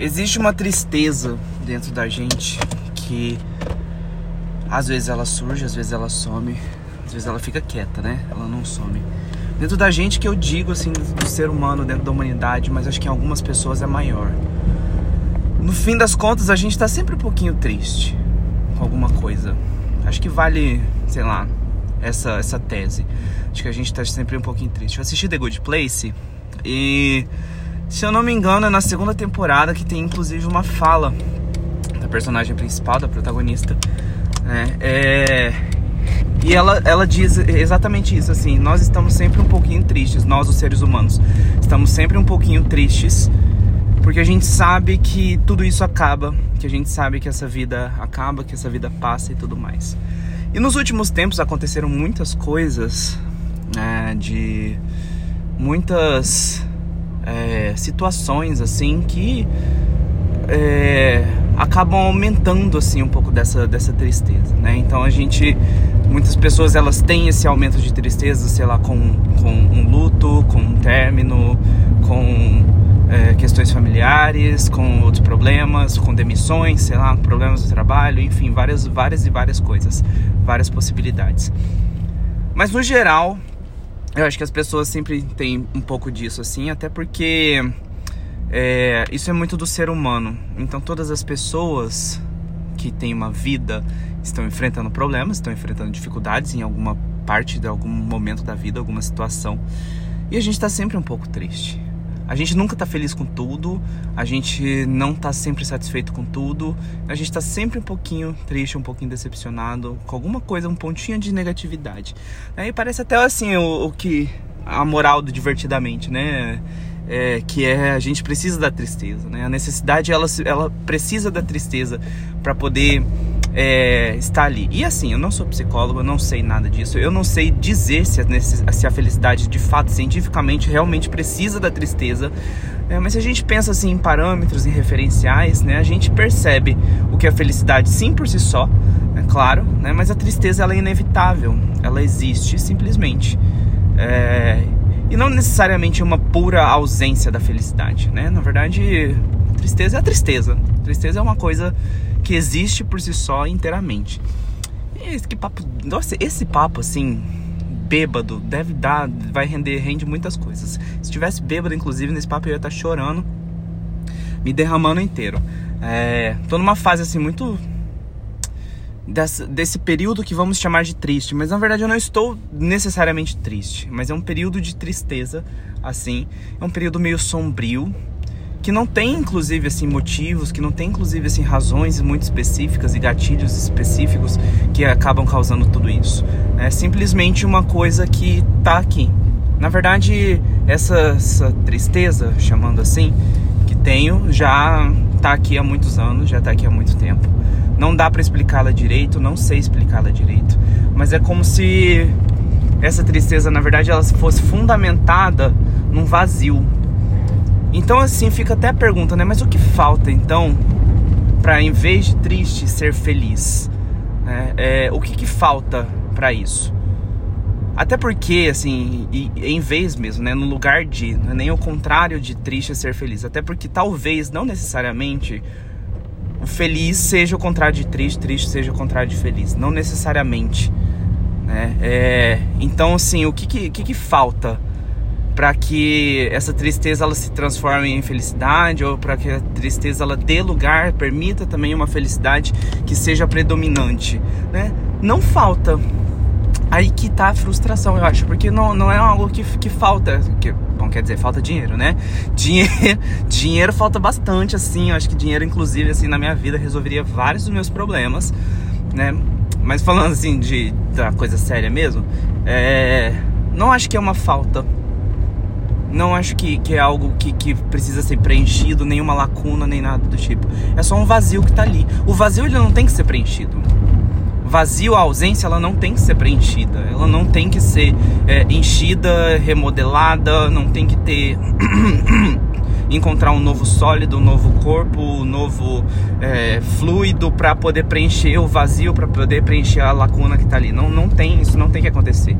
existe uma tristeza dentro da gente que às vezes ela surge, às vezes ela some, às vezes ela fica quieta, né? Ela não some. Dentro da gente que eu digo assim, do ser humano, dentro da humanidade, mas acho que em algumas pessoas é maior. No fim das contas, a gente tá sempre um pouquinho triste com alguma coisa. Acho que vale, sei lá, essa, essa tese. Acho que a gente tá sempre um pouquinho triste. Eu assisti The Good Place e se eu não me engano, é na segunda temporada que tem inclusive uma fala da personagem principal, da protagonista. Né? É... E ela, ela diz exatamente isso, assim, nós estamos sempre um pouquinho tristes, nós os seres humanos, estamos sempre um pouquinho tristes, porque a gente sabe que tudo isso acaba, que a gente sabe que essa vida acaba, que essa vida passa e tudo mais. E nos últimos tempos aconteceram muitas coisas, né, de muitas é, situações assim que é, acabam aumentando assim um pouco dessa, dessa tristeza, né? Então a gente, muitas pessoas elas têm esse aumento de tristeza, sei lá, com, com um luto, com um término, com é, questões familiares, com outros problemas, com demissões, sei lá, problemas do trabalho, enfim, várias, várias e várias coisas, várias possibilidades. Mas no geral, eu acho que as pessoas sempre têm um pouco disso, assim, até porque é, isso é muito do ser humano. Então, todas as pessoas que têm uma vida estão enfrentando problemas, estão enfrentando dificuldades em alguma parte de algum momento da vida, alguma situação. E a gente está sempre um pouco triste. A gente nunca tá feliz com tudo, a gente não tá sempre satisfeito com tudo, a gente tá sempre um pouquinho triste, um pouquinho decepcionado com alguma coisa, um pontinho de negatividade. Aí parece até assim o, o que a moral do divertidamente, né? É, que é a gente precisa da tristeza, né? A necessidade ela, ela precisa da tristeza para poder é, está ali. E assim, eu não sou psicólogo, eu não sei nada disso. Eu não sei dizer se a, se a felicidade de fato, cientificamente, realmente precisa da tristeza. É, mas se a gente pensa assim em parâmetros, em referenciais, né, a gente percebe o que é felicidade sim por si só, é claro, né, mas a tristeza ela é inevitável, ela existe simplesmente. É, e não necessariamente uma pura ausência da felicidade, né? Na verdade, tristeza é a tristeza. Tristeza é uma coisa que existe por si só inteiramente. Esse papo, nossa, esse papo assim, bêbado, deve dar, vai render, rende muitas coisas. Se tivesse bêbado, inclusive, nesse papo eu ia estar chorando, me derramando inteiro. É, tô numa fase assim muito desse, desse período que vamos chamar de triste, mas na verdade eu não estou necessariamente triste, mas é um período de tristeza, assim, é um período meio sombrio, que não tem inclusive assim motivos, que não tem inclusive assim razões muito específicas e gatilhos específicos que acabam causando tudo isso. É simplesmente uma coisa que tá aqui. Na verdade, essa, essa tristeza, chamando assim, que tenho, já tá aqui há muitos anos, já tá aqui há muito tempo. Não dá para explicá-la direito, não sei explicá-la direito, mas é como se essa tristeza, na verdade, ela fosse fundamentada num vazio, então assim fica até a pergunta, né? Mas o que falta então para em vez de triste ser feliz? Né? É, o que, que falta para isso? Até porque, assim, e, em vez mesmo, né? No lugar de, é nem o contrário de triste ser feliz. Até porque talvez, não necessariamente, o feliz seja o contrário de triste, triste seja o contrário de feliz. Não necessariamente. Né? É, então, assim, o que, que, que, que falta? Para que essa tristeza ela se transforme em felicidade ou para que a tristeza ela dê lugar, permita também uma felicidade que seja predominante, né? Não falta. Aí que tá a frustração, eu acho, porque não, não é algo que, que falta, que, bom, quer dizer, falta dinheiro, né? Dinheiro, dinheiro falta bastante, assim, eu acho que dinheiro, inclusive, assim, na minha vida resolveria vários dos meus problemas, né? Mas falando, assim, de, da coisa séria mesmo, é, não acho que é uma falta, não acho que, que é algo que, que precisa ser preenchido, nenhuma lacuna, nem nada do tipo. É só um vazio que tá ali. O vazio ele não tem que ser preenchido. Vazio, a ausência, ela não tem que ser preenchida. Ela não tem que ser é, enchida, remodelada, não tem que ter. encontrar um novo sólido, um novo corpo, um novo é, fluido para poder preencher o vazio, para poder preencher a lacuna que tá ali. Não, não tem, isso não tem que acontecer.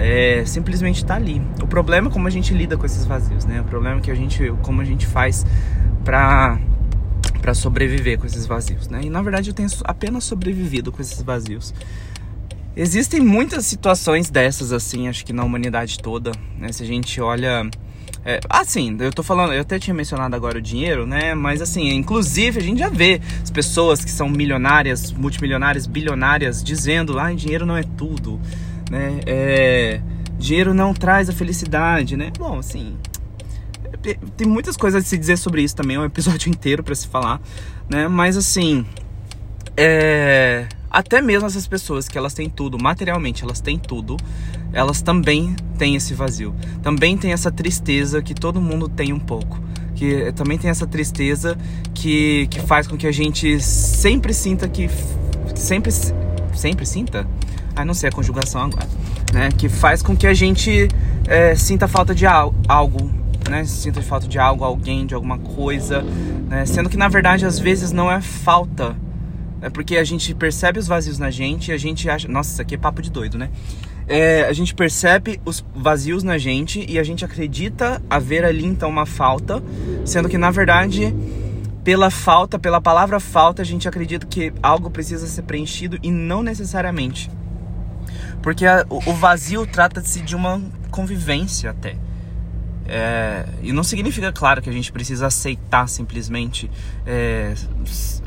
É, simplesmente tá ali. O problema é como a gente lida com esses vazios, né? O problema é que a gente, como a gente faz pra, pra sobreviver com esses vazios, né? E na verdade eu tenho apenas sobrevivido com esses vazios. Existem muitas situações dessas, assim, acho que na humanidade toda, né? Se a gente olha. É, assim, eu tô falando, eu até tinha mencionado agora o dinheiro, né? Mas assim, inclusive a gente já vê as pessoas que são milionárias, multimilionárias, bilionárias, dizendo, ah, dinheiro não é tudo, né? É, dinheiro não traz a felicidade, né? Bom, assim, é, tem muitas coisas a se dizer sobre isso também, é um episódio inteiro para se falar, né? Mas assim, é até mesmo essas pessoas que elas têm tudo, materialmente elas têm tudo, elas também têm esse vazio. Também tem essa tristeza que todo mundo tem um pouco. Que também tem essa tristeza que, que faz com que a gente sempre sinta que. Sempre. Sempre sinta? Ah, não sei a conjugação agora. Né? Que faz com que a gente é, sinta falta de algo, né? Sinta falta de algo, alguém, de alguma coisa, né? Sendo que na verdade às vezes não é falta é porque a gente percebe os vazios na gente e a gente acha. Nossa, isso aqui é papo de doido, né? É, a gente percebe os vazios na gente e a gente acredita haver ali então uma falta, sendo que na verdade, pela falta, pela palavra falta, a gente acredita que algo precisa ser preenchido e não necessariamente. Porque a, o vazio trata-se de uma convivência até. É, e não significa, claro, que a gente precisa aceitar simplesmente é,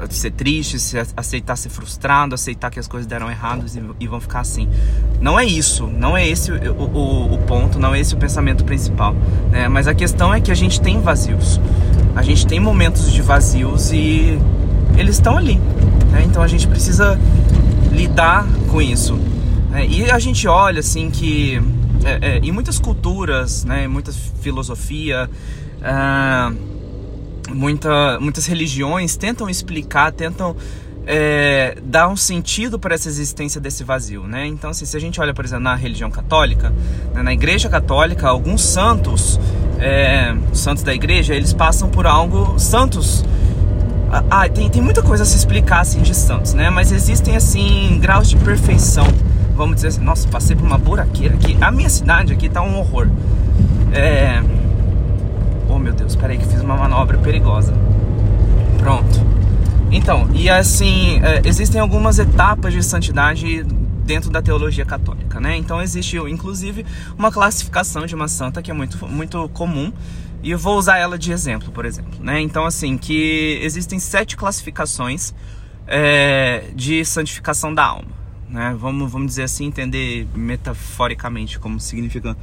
ser triste, aceitar ser frustrado, aceitar que as coisas deram errado e, e vão ficar assim. Não é isso, não é esse o, o, o ponto, não é esse o pensamento principal. Né? Mas a questão é que a gente tem vazios. A gente tem momentos de vazios e eles estão ali. Né? Então a gente precisa lidar com isso. Né? E a gente olha assim que é, é, em muitas culturas, né, muita filosofia, uh, muita, muitas religiões tentam explicar, tentam é, dar um sentido para essa existência desse vazio, né? Então, assim, se a gente olha, por exemplo, na religião católica, né, na Igreja Católica, alguns santos, é, santos da Igreja, eles passam por algo santos. Ah, ah, tem, tem muita coisa a se explicar assim de santos, né? Mas existem assim graus de perfeição vamos dizer assim, nossa, passei por uma buraqueira aqui. A minha cidade aqui tá um horror. É. Oh meu Deus, peraí que fiz uma manobra perigosa. Pronto. Então, e assim, é, existem algumas etapas de santidade dentro da teologia católica, né? Então existe, inclusive, uma classificação de uma santa que é muito, muito comum e eu vou usar ela de exemplo, por exemplo, né? Então, assim, que existem sete classificações é, de santificação da alma né? Vamos, vamos dizer assim, entender metaforicamente como significa.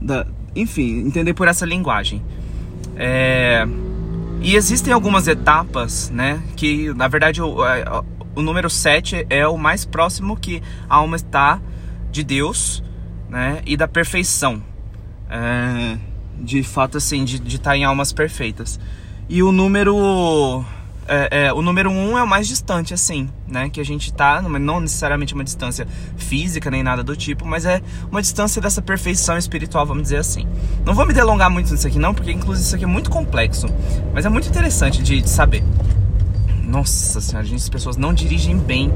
Da, enfim, entender por essa linguagem. É, e existem algumas etapas, né? Que na verdade o, o número 7 é o mais próximo que a alma está de Deus, né? E da perfeição. É, de fato, assim, de, de estar em almas perfeitas. E o número é, é, o número um é o mais distante, assim, né? Que a gente tá, não necessariamente uma distância física nem nada do tipo, mas é uma distância dessa perfeição espiritual, vamos dizer assim. Não vou me delongar muito nisso aqui, não, porque inclusive isso aqui é muito complexo, mas é muito interessante de, de saber. Nossa senhora, gente, as pessoas não dirigem bem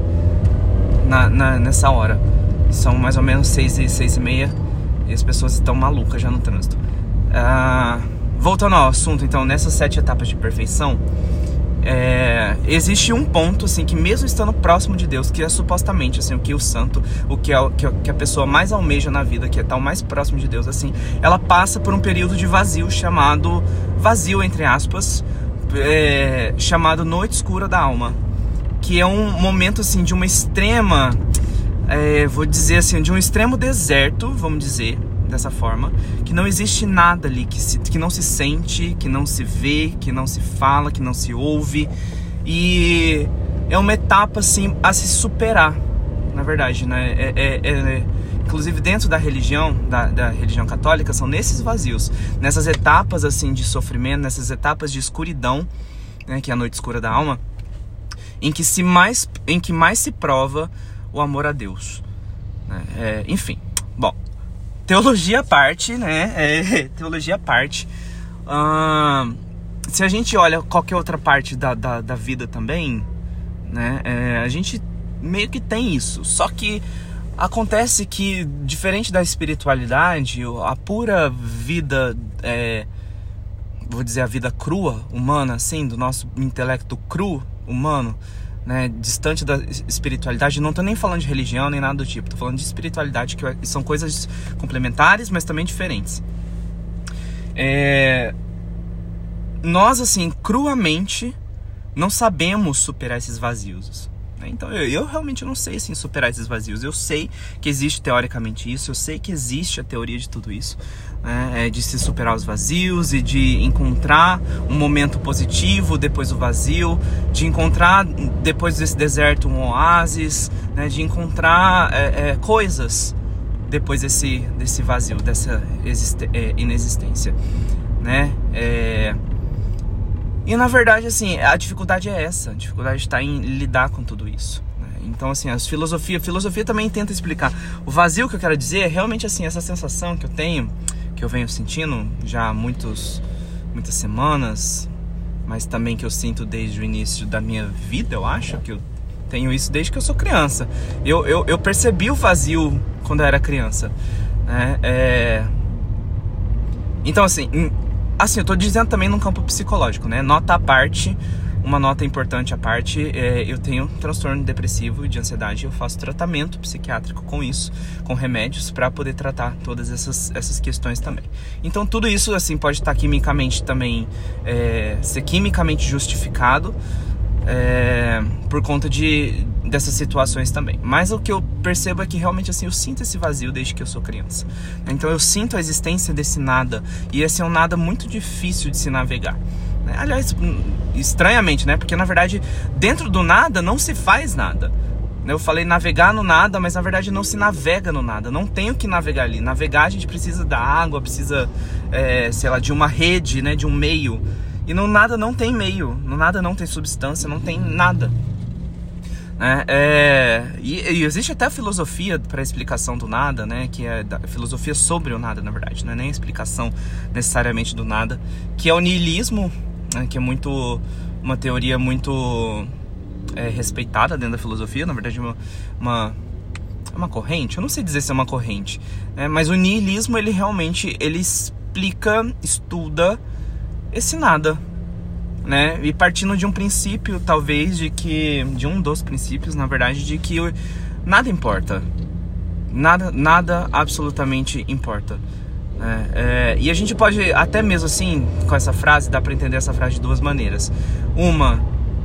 na, na, nessa hora. São mais ou menos seis e, seis e meia e as pessoas estão malucas já no trânsito. Ah, voltando ao assunto, então, nessas sete etapas de perfeição é, existe um ponto assim que mesmo estando próximo de Deus, que é supostamente assim o que o santo, o que, é, que a pessoa mais almeja na vida, que é estar mais próximo de Deus, assim, ela passa por um período de vazio chamado vazio entre aspas, é, chamado noite escura da alma, que é um momento assim de uma extrema, é, vou dizer assim, de um extremo deserto, vamos dizer, dessa forma, que não existe nada ali que, se, que não se sente, que não se vê, que não se fala, que não se ouve. E é uma etapa assim a se superar, na verdade, né? É, é, é, inclusive dentro da religião, da, da, religião católica, são nesses vazios, nessas etapas assim de sofrimento, nessas etapas de escuridão, né, que é a noite escura da alma, em que se mais, em que mais se prova o amor a Deus. Né? É, enfim, bom, teologia à parte, né? É, teologia à parte. se a gente olha qualquer outra parte da, da, da vida também, né? É, a gente meio que tem isso. Só que Acontece que, diferente da espiritualidade, a pura vida, é, vou dizer, a vida crua, humana, assim, do nosso intelecto cru, humano, né, distante da espiritualidade, não tô nem falando de religião nem nada do tipo, tô falando de espiritualidade, que são coisas complementares, mas também diferentes. É, nós, assim, cruamente, não sabemos superar esses vazios. Né? Então eu, eu, realmente não sei assim, superar esses vazios. Eu sei que existe teoricamente isso, eu sei que existe a teoria de tudo isso, né? é de se superar os vazios e de encontrar um momento positivo depois do vazio, de encontrar depois desse deserto um oásis, né? de encontrar é, é, coisas depois desse, desse vazio, dessa é, inexistência. Né? É, e na verdade, assim, a dificuldade é essa. A dificuldade está em lidar com tudo isso. Né? Então, assim, a filosofia, a filosofia também tenta explicar. O vazio que eu quero dizer é realmente assim, essa sensação que eu tenho, que eu venho sentindo já há muitos, muitas semanas, mas também que eu sinto desde o início da minha vida, eu acho, que eu tenho isso desde que eu sou criança. Eu, eu, eu percebi o vazio quando eu era criança. Né? É... Então, assim, Assim, eu tô dizendo também no campo psicológico, né? Nota à parte, uma nota importante à parte, é, eu tenho transtorno depressivo e de ansiedade. Eu faço tratamento psiquiátrico com isso, com remédios, para poder tratar todas essas, essas questões também. Então, tudo isso, assim, pode estar quimicamente também, é, ser quimicamente justificado, é, por conta de dessas situações também. Mas o que eu percebo é que realmente assim eu sinto esse vazio desde que eu sou criança. Então eu sinto a existência desse nada e esse é um nada muito difícil de se navegar. Né? Aliás, hum, estranhamente, né? Porque na verdade dentro do nada não se faz nada. Eu falei navegar no nada, mas na verdade não se navega no nada. Não tem o que navegar ali. Navegar a gente precisa da água, precisa, é, sei lá, de uma rede, né? De um meio. E no nada não tem meio, no nada não tem substância, não tem nada. É, é, e, e, existe até a filosofia para a explicação do nada, né? Que é a filosofia sobre o nada, na verdade, não é nem a explicação necessariamente do nada, que é o niilismo, né, que é muito uma teoria muito é, respeitada dentro da filosofia, na verdade uma, uma uma corrente, eu não sei dizer se é uma corrente, né, mas o niilismo ele realmente ele explica, estuda esse nada, né? E partindo de um princípio, talvez, de que. De um dos princípios, na verdade, de que nada importa. Nada, nada absolutamente importa. É, é, e a gente pode, até mesmo assim, com essa frase, dá pra entender essa frase de duas maneiras. Uma,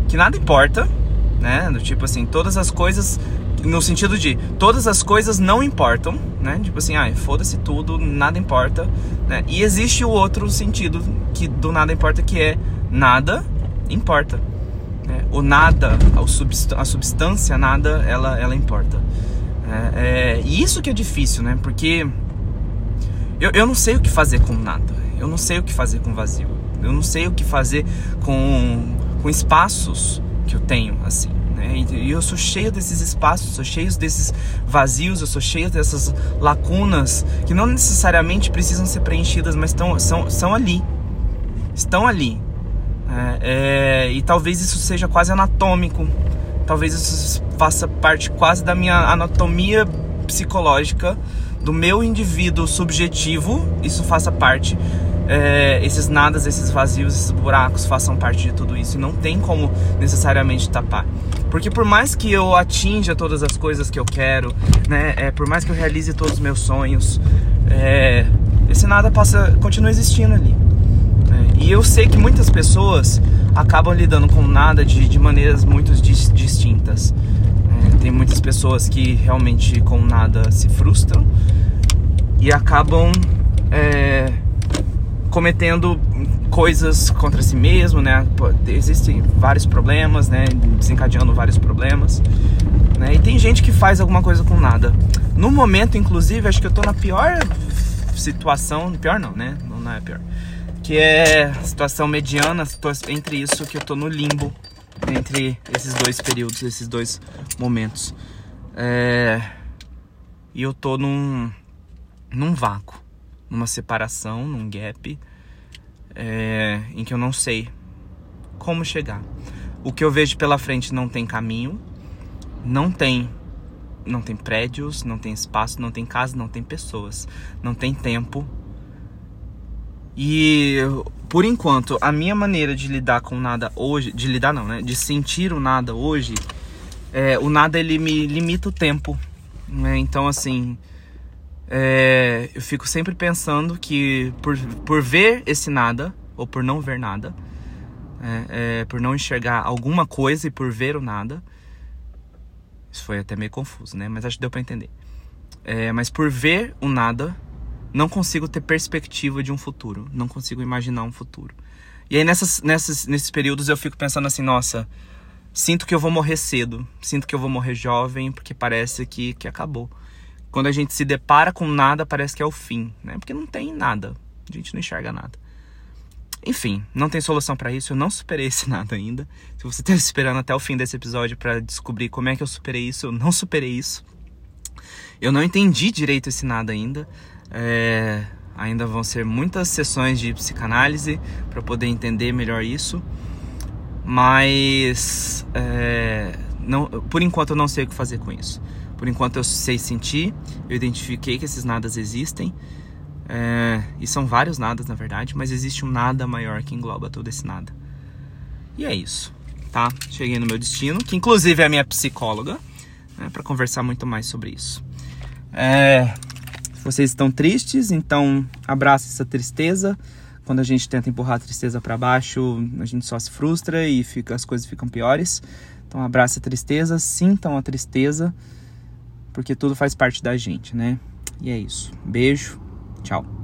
que nada importa, né? Do tipo assim, todas as coisas no sentido de todas as coisas não importam, né? Tipo assim, ah, foda-se tudo, nada importa, né? E existe o outro sentido que do nada importa que é nada importa. Né? O nada, a substância nada, ela, ela importa. É, é, isso que é difícil, né? Porque eu, eu não sei o que fazer com nada. Eu não sei o que fazer com vazio. Eu não sei o que fazer com, com espaços que eu tenho, assim. Né? E eu sou cheio desses espaços, sou cheio desses vazios, eu sou cheio dessas lacunas que não necessariamente precisam ser preenchidas, mas estão, são, são ali. Estão ali. É, é, e talvez isso seja quase anatômico. Talvez isso faça parte quase da minha anatomia psicológica, do meu indivíduo subjetivo. Isso faça parte é, esses nadas, esses vazios, esses buracos façam parte de tudo isso e não tem como necessariamente tapar. Porque por mais que eu atinja todas as coisas que eu quero, né, é, por mais que eu realize todos os meus sonhos, é, esse nada passa, continua existindo ali. É, e eu sei que muitas pessoas acabam lidando com nada de, de maneiras muito dis, distintas. É, tem muitas pessoas que realmente com nada se frustram e acabam é, cometendo coisas contra si mesmo, né? Existem vários problemas, né? Desencadeando vários problemas. Né? E tem gente que faz alguma coisa com nada. No momento, inclusive, acho que eu tô na pior situação. Pior não, né? Não, não é pior. Que é situação mediana entre isso que eu tô no limbo. Entre esses dois períodos, esses dois momentos. É... E eu tô num, num vácuo numa separação, num gap, é, em que eu não sei como chegar. O que eu vejo pela frente não tem caminho, não tem não tem prédios, não tem espaço, não tem casa, não tem pessoas, não tem tempo. E por enquanto, a minha maneira de lidar com nada hoje, de lidar não, né? De sentir o nada hoje, é, o nada ele me limita o tempo. Né? Então, assim, é, eu fico sempre pensando que por, por ver esse nada, ou por não ver nada, é, é, por não enxergar alguma coisa e por ver o nada, isso foi até meio confuso, né? Mas acho que deu para entender. É, mas por ver o nada, não consigo ter perspectiva de um futuro. Não consigo imaginar um futuro. E aí nessas, nessas, nesses períodos eu fico pensando assim, nossa, sinto que eu vou morrer cedo. Sinto que eu vou morrer jovem, porque parece que, que acabou. Quando a gente se depara com nada, parece que é o fim, né? Porque não tem nada. A gente não enxerga nada. Enfim, não tem solução para isso. Eu não superei esse nada ainda. Se você está esperando até o fim desse episódio para descobrir como é que eu superei isso, eu não superei isso. Eu não entendi direito esse nada ainda. É, ainda vão ser muitas sessões de psicanálise para poder entender melhor isso. Mas é, não, por enquanto eu não sei o que fazer com isso. Por enquanto eu sei sentir, eu identifiquei que esses nadas existem é, e são vários nadas, na verdade, mas existe um nada maior que engloba todo esse nada. E é isso, tá? Cheguei no meu destino, que inclusive é a minha psicóloga, né, para conversar muito mais sobre isso. É, vocês estão tristes, então abraça essa tristeza. Quando a gente tenta empurrar a tristeza para baixo, a gente só se frustra e fica, as coisas ficam piores. Então abraça a tristeza, sintam a tristeza, porque tudo faz parte da gente, né? E é isso. Beijo Tchau.